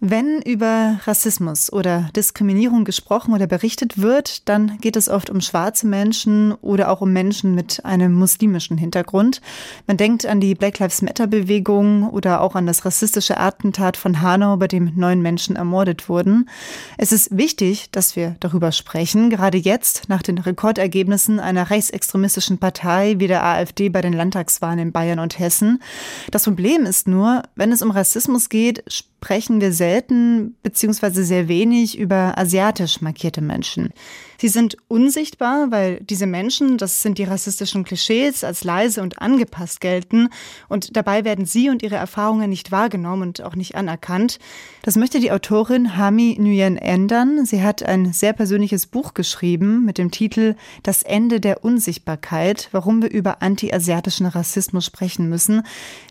Wenn über Rassismus oder Diskriminierung gesprochen oder berichtet wird, dann geht es oft um schwarze Menschen oder auch um Menschen mit einem muslimischen Hintergrund. Man denkt an die Black Lives Matter Bewegung oder auch an das rassistische Attentat von Hanau, bei dem neun Menschen ermordet wurden. Es ist wichtig, dass wir darüber sprechen, gerade jetzt nach den Rekordergebnissen einer rechtsextremistischen Partei wie der AfD bei den Landtagswahlen in Bayern und Hessen. Das Problem ist nur, wenn es um Rassismus geht, sprechen wir selten bzw. sehr wenig über asiatisch markierte Menschen. Sie sind unsichtbar, weil diese Menschen, das sind die rassistischen Klischees, als leise und angepasst gelten und dabei werden sie und ihre Erfahrungen nicht wahrgenommen und auch nicht anerkannt. Das möchte die Autorin Hami Nguyen ändern. Sie hat ein sehr persönliches Buch geschrieben mit dem Titel Das Ende der Unsichtbarkeit, warum wir über anti-asiatischen Rassismus sprechen müssen.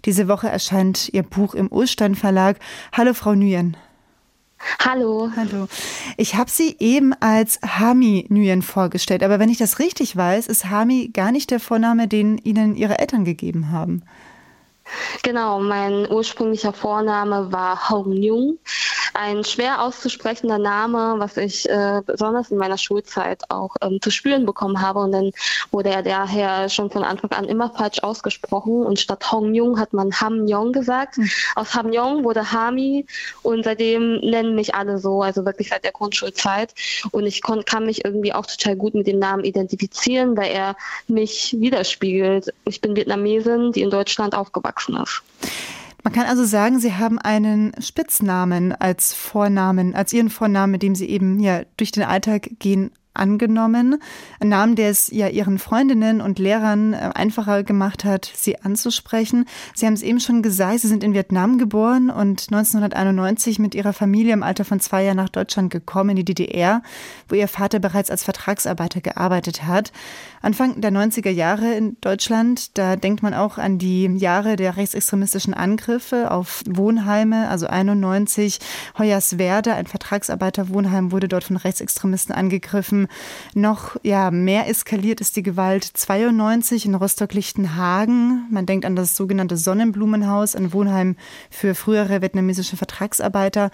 Diese Woche erscheint ihr Buch im Ulstein Verlag. Hallo Frau Nguyen. Hallo. Hallo. Ich habe Sie eben als Hami Nguyen vorgestellt, aber wenn ich das richtig weiß, ist Hami gar nicht der Vorname, den Ihnen Ihre Eltern gegeben haben. Genau, mein ursprünglicher Vorname war Hong Nyung ein schwer auszusprechender Name, was ich äh, besonders in meiner Schulzeit auch ähm, zu spüren bekommen habe. Und dann wurde er daher schon von Anfang an immer falsch ausgesprochen. Und statt Hong Jung hat man Ham Yong gesagt. Mhm. Aus Ham Yong wurde Hami und seitdem nennen mich alle so, also wirklich seit der Grundschulzeit. Und ich kann mich irgendwie auch total gut mit dem Namen identifizieren, weil er mich widerspiegelt. Ich bin Vietnamesin, die in Deutschland aufgewachsen ist. Man kann also sagen, Sie haben einen Spitznamen als Vornamen, als Ihren Vornamen, mit dem Sie eben ja durch den Alltag gehen, angenommen. Ein Name, der es ja ihren Freundinnen und Lehrern äh, einfacher gemacht hat, sie anzusprechen. Sie haben es eben schon gesagt, sie sind in Vietnam geboren und 1991 mit ihrer Familie im Alter von zwei Jahren nach Deutschland gekommen, in die DDR, wo ihr Vater bereits als Vertragsarbeiter gearbeitet hat. Anfang der 90er Jahre in Deutschland, da denkt man auch an die Jahre der rechtsextremistischen Angriffe auf Wohnheime, also 91. Hoyerswerda, ein Vertragsarbeiterwohnheim, wurde dort von Rechtsextremisten angegriffen noch ja, mehr eskaliert ist die Gewalt 92 in Rostock-Lichtenhagen. Man denkt an das sogenannte Sonnenblumenhaus, ein Wohnheim für frühere vietnamesische Vertragsarbeiter.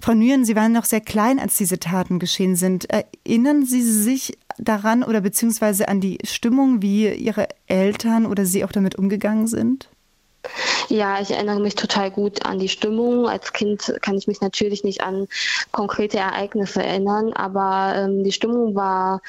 Frau Nguyen, Sie waren noch sehr klein, als diese Taten geschehen sind. Erinnern Sie sich daran oder beziehungsweise an die Stimmung, wie Ihre Eltern oder Sie auch damit umgegangen sind? Ja, ich erinnere mich total gut an die Stimmung. Als Kind kann ich mich natürlich nicht an konkrete Ereignisse erinnern, aber ähm, die Stimmung war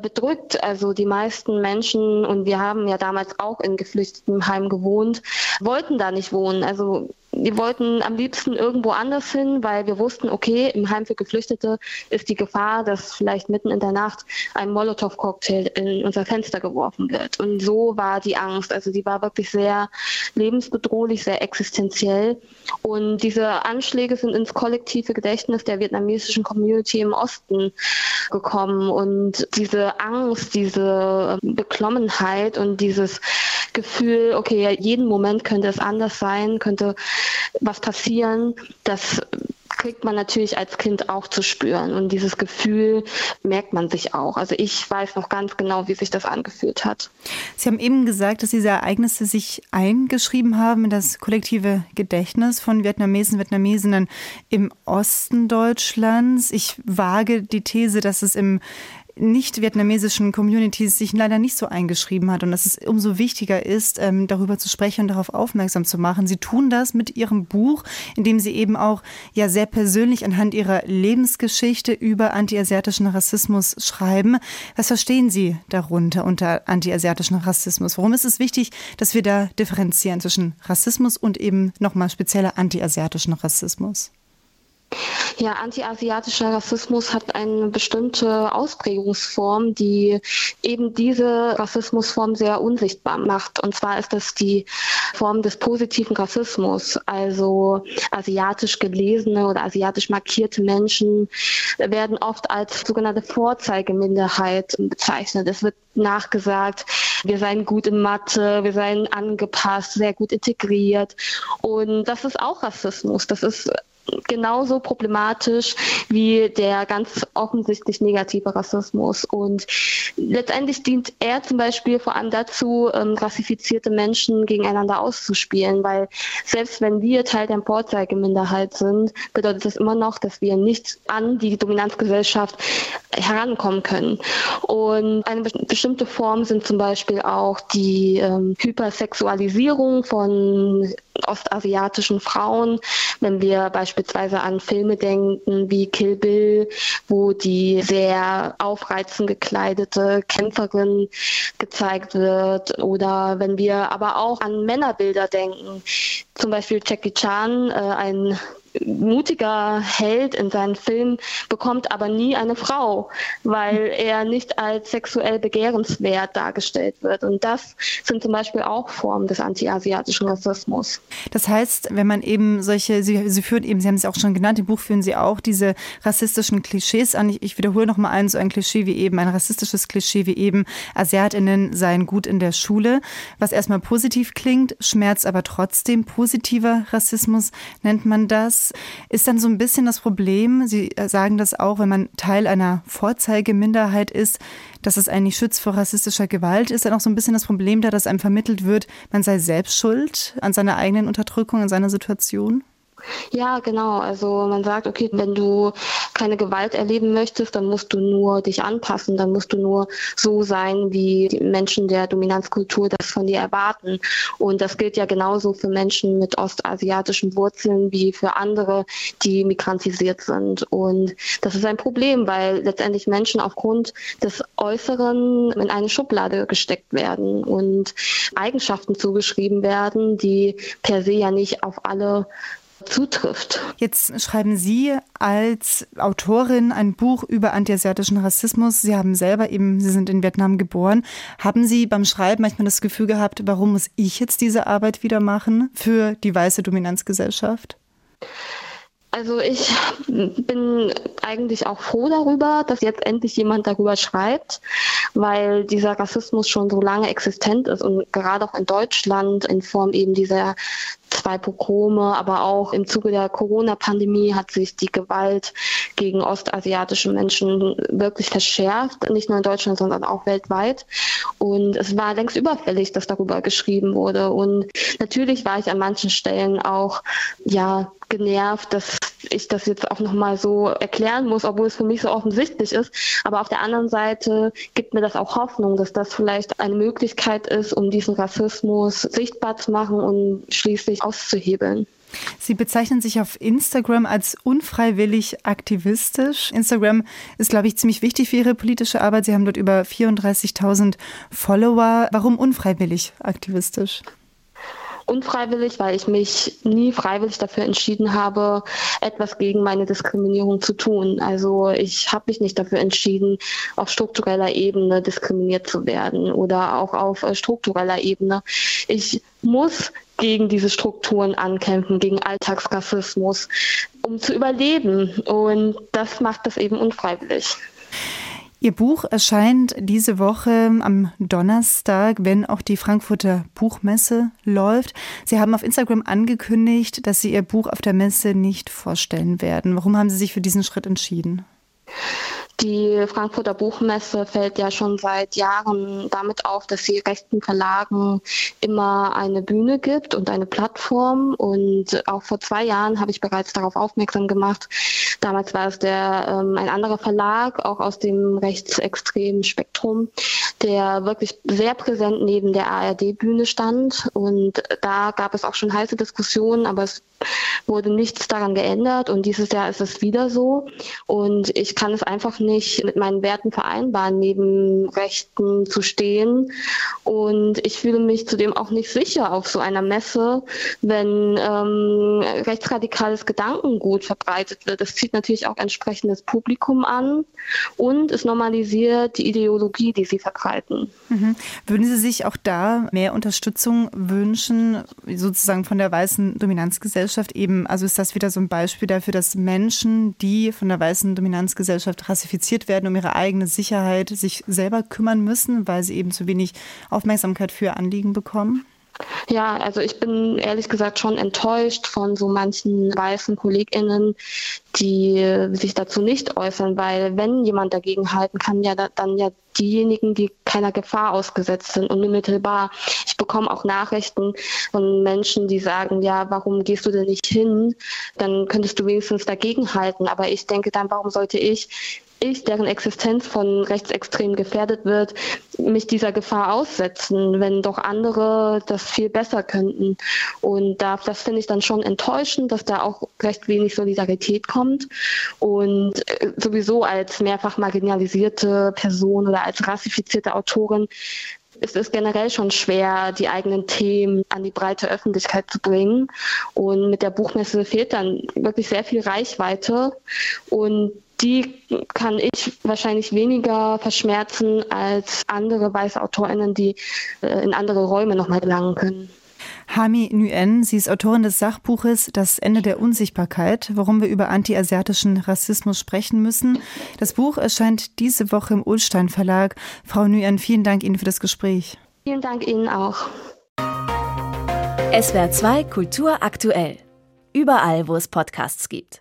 bedrückt. Also die meisten Menschen, und wir haben ja damals auch in Geflüchtetenheim gewohnt, wollten da nicht wohnen. Also wir wollten am liebsten irgendwo anders hin, weil wir wussten, okay, im Heim für Geflüchtete ist die Gefahr, dass vielleicht mitten in der Nacht ein Molotow-Cocktail in unser Fenster geworfen wird. Und so war die Angst. Also die war wirklich sehr lebensbedrohlich, sehr existenziell. Und diese Anschläge sind ins kollektive Gedächtnis der vietnamesischen Community im Osten gekommen. Und diese Angst, diese Beklommenheit und dieses Gefühl, okay, jeden Moment könnte es anders sein, könnte was passieren, das kriegt man natürlich als Kind auch zu spüren. Und dieses Gefühl merkt man sich auch. Also ich weiß noch ganz genau, wie sich das angefühlt hat. Sie haben eben gesagt, dass diese Ereignisse sich eingeschrieben haben in das kollektive Gedächtnis von Vietnamesen, Vietnamesinnen im Osten Deutschlands. Ich wage die These, dass es im nicht-vietnamesischen Communities sich leider nicht so eingeschrieben hat und dass es umso wichtiger ist, ähm, darüber zu sprechen und darauf aufmerksam zu machen. Sie tun das mit Ihrem Buch, in dem Sie eben auch ja sehr persönlich anhand Ihrer Lebensgeschichte über antiasiatischen Rassismus schreiben. Was verstehen Sie darunter unter antiasiatischen Rassismus? Warum ist es wichtig, dass wir da differenzieren zwischen Rassismus und eben nochmal spezieller antiasiatischen Rassismus? Ja, antiasiatischer Rassismus hat eine bestimmte Ausprägungsform, die eben diese Rassismusform sehr unsichtbar macht. Und zwar ist das die Form des positiven Rassismus. Also asiatisch gelesene oder asiatisch markierte Menschen werden oft als sogenannte Vorzeigeminderheit bezeichnet. Es wird nachgesagt, wir seien gut in Mathe, wir seien angepasst, sehr gut integriert. Und das ist auch Rassismus. Das ist genauso problematisch wie der ganz offensichtlich negative Rassismus. Und letztendlich dient er zum Beispiel vor allem dazu, ähm, rassifizierte Menschen gegeneinander auszuspielen, weil selbst wenn wir Teil der Vorzeigeminderheit sind, bedeutet das immer noch, dass wir nicht an die Dominanzgesellschaft herankommen können. Und eine bestimmte Form sind zum Beispiel auch die ähm, Hypersexualisierung von ostasiatischen Frauen, wenn wir beispielsweise an Filme denken wie Kill Bill, wo die sehr aufreizend gekleidete Kämpferin gezeigt wird, oder wenn wir aber auch an Männerbilder denken, zum Beispiel Jackie Chan, äh, ein mutiger Held in seinen Filmen bekommt aber nie eine Frau, weil er nicht als sexuell begehrenswert dargestellt wird. Und das sind zum Beispiel auch Formen des antiasiatischen Rassismus. Das heißt, wenn man eben solche, Sie, Sie führen eben, Sie haben es auch schon genannt, im Buch führen Sie auch diese rassistischen Klischees an. Ich, ich wiederhole noch mal ein, so ein Klischee wie eben, ein rassistisches Klischee wie eben, AsiatInnen seien gut in der Schule, was erstmal positiv klingt, schmerzt aber trotzdem. Positiver Rassismus nennt man das ist dann so ein bisschen das Problem, Sie äh, sagen das auch, wenn man Teil einer Vorzeigeminderheit ist, dass es eigentlich schützt vor rassistischer Gewalt, ist dann auch so ein bisschen das Problem da, dass einem vermittelt wird, man sei selbst schuld an seiner eigenen Unterdrückung, an seiner Situation? Ja, genau. Also man sagt, okay, wenn du keine Gewalt erleben möchtest, dann musst du nur dich anpassen, dann musst du nur so sein, wie die Menschen der Dominanzkultur das von dir erwarten. Und das gilt ja genauso für Menschen mit ostasiatischen Wurzeln wie für andere, die migrantisiert sind. Und das ist ein Problem, weil letztendlich Menschen aufgrund des Äußeren in eine Schublade gesteckt werden und Eigenschaften zugeschrieben werden, die per se ja nicht auf alle zutrifft. Jetzt schreiben Sie als Autorin ein Buch über antiasiatischen Rassismus. Sie haben selber eben, Sie sind in Vietnam geboren. Haben Sie beim Schreiben manchmal das Gefühl gehabt, warum muss ich jetzt diese Arbeit wieder machen für die weiße Dominanzgesellschaft? Also ich bin eigentlich auch froh darüber, dass jetzt endlich jemand darüber schreibt, weil dieser Rassismus schon so lange existent ist und gerade auch in Deutschland in Form eben dieser zwei Pogrome, aber auch im Zuge der Corona-Pandemie hat sich die Gewalt gegen ostasiatische Menschen wirklich verschärft, nicht nur in Deutschland, sondern auch weltweit. Und es war längst überfällig, dass darüber geschrieben wurde. Und natürlich war ich an manchen Stellen auch, ja, genervt, dass ich das jetzt auch nochmal so erklären muss, obwohl es für mich so offensichtlich ist. Aber auf der anderen Seite gibt mir das auch Hoffnung, dass das vielleicht eine Möglichkeit ist, um diesen Rassismus sichtbar zu machen und schließlich auszuhebeln. Sie bezeichnen sich auf Instagram als unfreiwillig aktivistisch. Instagram ist, glaube ich, ziemlich wichtig für Ihre politische Arbeit. Sie haben dort über 34.000 Follower. Warum unfreiwillig aktivistisch? Unfreiwillig, weil ich mich nie freiwillig dafür entschieden habe, etwas gegen meine Diskriminierung zu tun. Also ich habe mich nicht dafür entschieden, auf struktureller Ebene diskriminiert zu werden oder auch auf äh, struktureller Ebene. Ich muss gegen diese Strukturen ankämpfen, gegen Alltagsrassismus, um zu überleben. Und das macht das eben unfreiwillig. Ihr Buch erscheint diese Woche am Donnerstag, wenn auch die Frankfurter Buchmesse läuft. Sie haben auf Instagram angekündigt, dass Sie Ihr Buch auf der Messe nicht vorstellen werden. Warum haben Sie sich für diesen Schritt entschieden? Die Frankfurter Buchmesse fällt ja schon seit Jahren damit auf, dass sie rechten Verlagen immer eine Bühne gibt und eine Plattform. Und auch vor zwei Jahren habe ich bereits darauf aufmerksam gemacht. Damals war es der, ähm, ein anderer Verlag, auch aus dem rechtsextremen Spektrum, der wirklich sehr präsent neben der ARD-Bühne stand. Und da gab es auch schon heiße Diskussionen, aber es wurde nichts daran geändert und dieses Jahr ist es wieder so. Und ich kann es einfach nicht mit meinen Werten vereinbaren, neben Rechten zu stehen. Und ich fühle mich zudem auch nicht sicher auf so einer Messe, wenn ähm, rechtsradikales Gedankengut verbreitet wird. Es zieht natürlich auch entsprechendes Publikum an und es normalisiert die Ideologie, die sie verbreiten. Mhm. Würden Sie sich auch da mehr Unterstützung wünschen, sozusagen von der weißen Dominanzgesellschaft eben? also ist das wieder so ein Beispiel dafür, dass Menschen, die von der weißen Dominanzgesellschaft rassifiziert werden, um ihre eigene Sicherheit sich selber kümmern müssen, weil sie eben zu wenig Aufmerksamkeit für Anliegen bekommen? Ja, also ich bin ehrlich gesagt schon enttäuscht von so manchen weißen KollegInnen, die sich dazu nicht äußern, weil wenn jemand dagegen halten kann, ja dann ja diejenigen, die keiner Gefahr ausgesetzt sind, unmittelbar. Ich bekomme auch Nachrichten von Menschen, die sagen, ja, warum gehst du denn nicht hin? Dann könntest du wenigstens dagegen halten. Aber ich denke dann, warum sollte ich ich, deren Existenz von Rechtsextremen gefährdet wird, mich dieser Gefahr aussetzen, wenn doch andere das viel besser könnten. Und da, das finde ich dann schon enttäuschend, dass da auch recht wenig Solidarität kommt. Und äh, sowieso als mehrfach marginalisierte Person oder als rassifizierte Autorin es ist generell schon schwer, die eigenen Themen an die breite Öffentlichkeit zu bringen. Und mit der Buchmesse fehlt dann wirklich sehr viel Reichweite. Und die kann ich wahrscheinlich weniger verschmerzen als andere weiße AutorInnen, die äh, in andere Räume nochmal gelangen können. Hami Nguyen, sie ist Autorin des Sachbuches Das Ende der Unsichtbarkeit, warum wir über antiasiatischen Rassismus sprechen müssen. Das Buch erscheint diese Woche im Ulstein Verlag. Frau Nguyen, vielen Dank Ihnen für das Gespräch. Vielen Dank Ihnen auch. SWR 2 Kultur aktuell. Überall, wo es Podcasts gibt.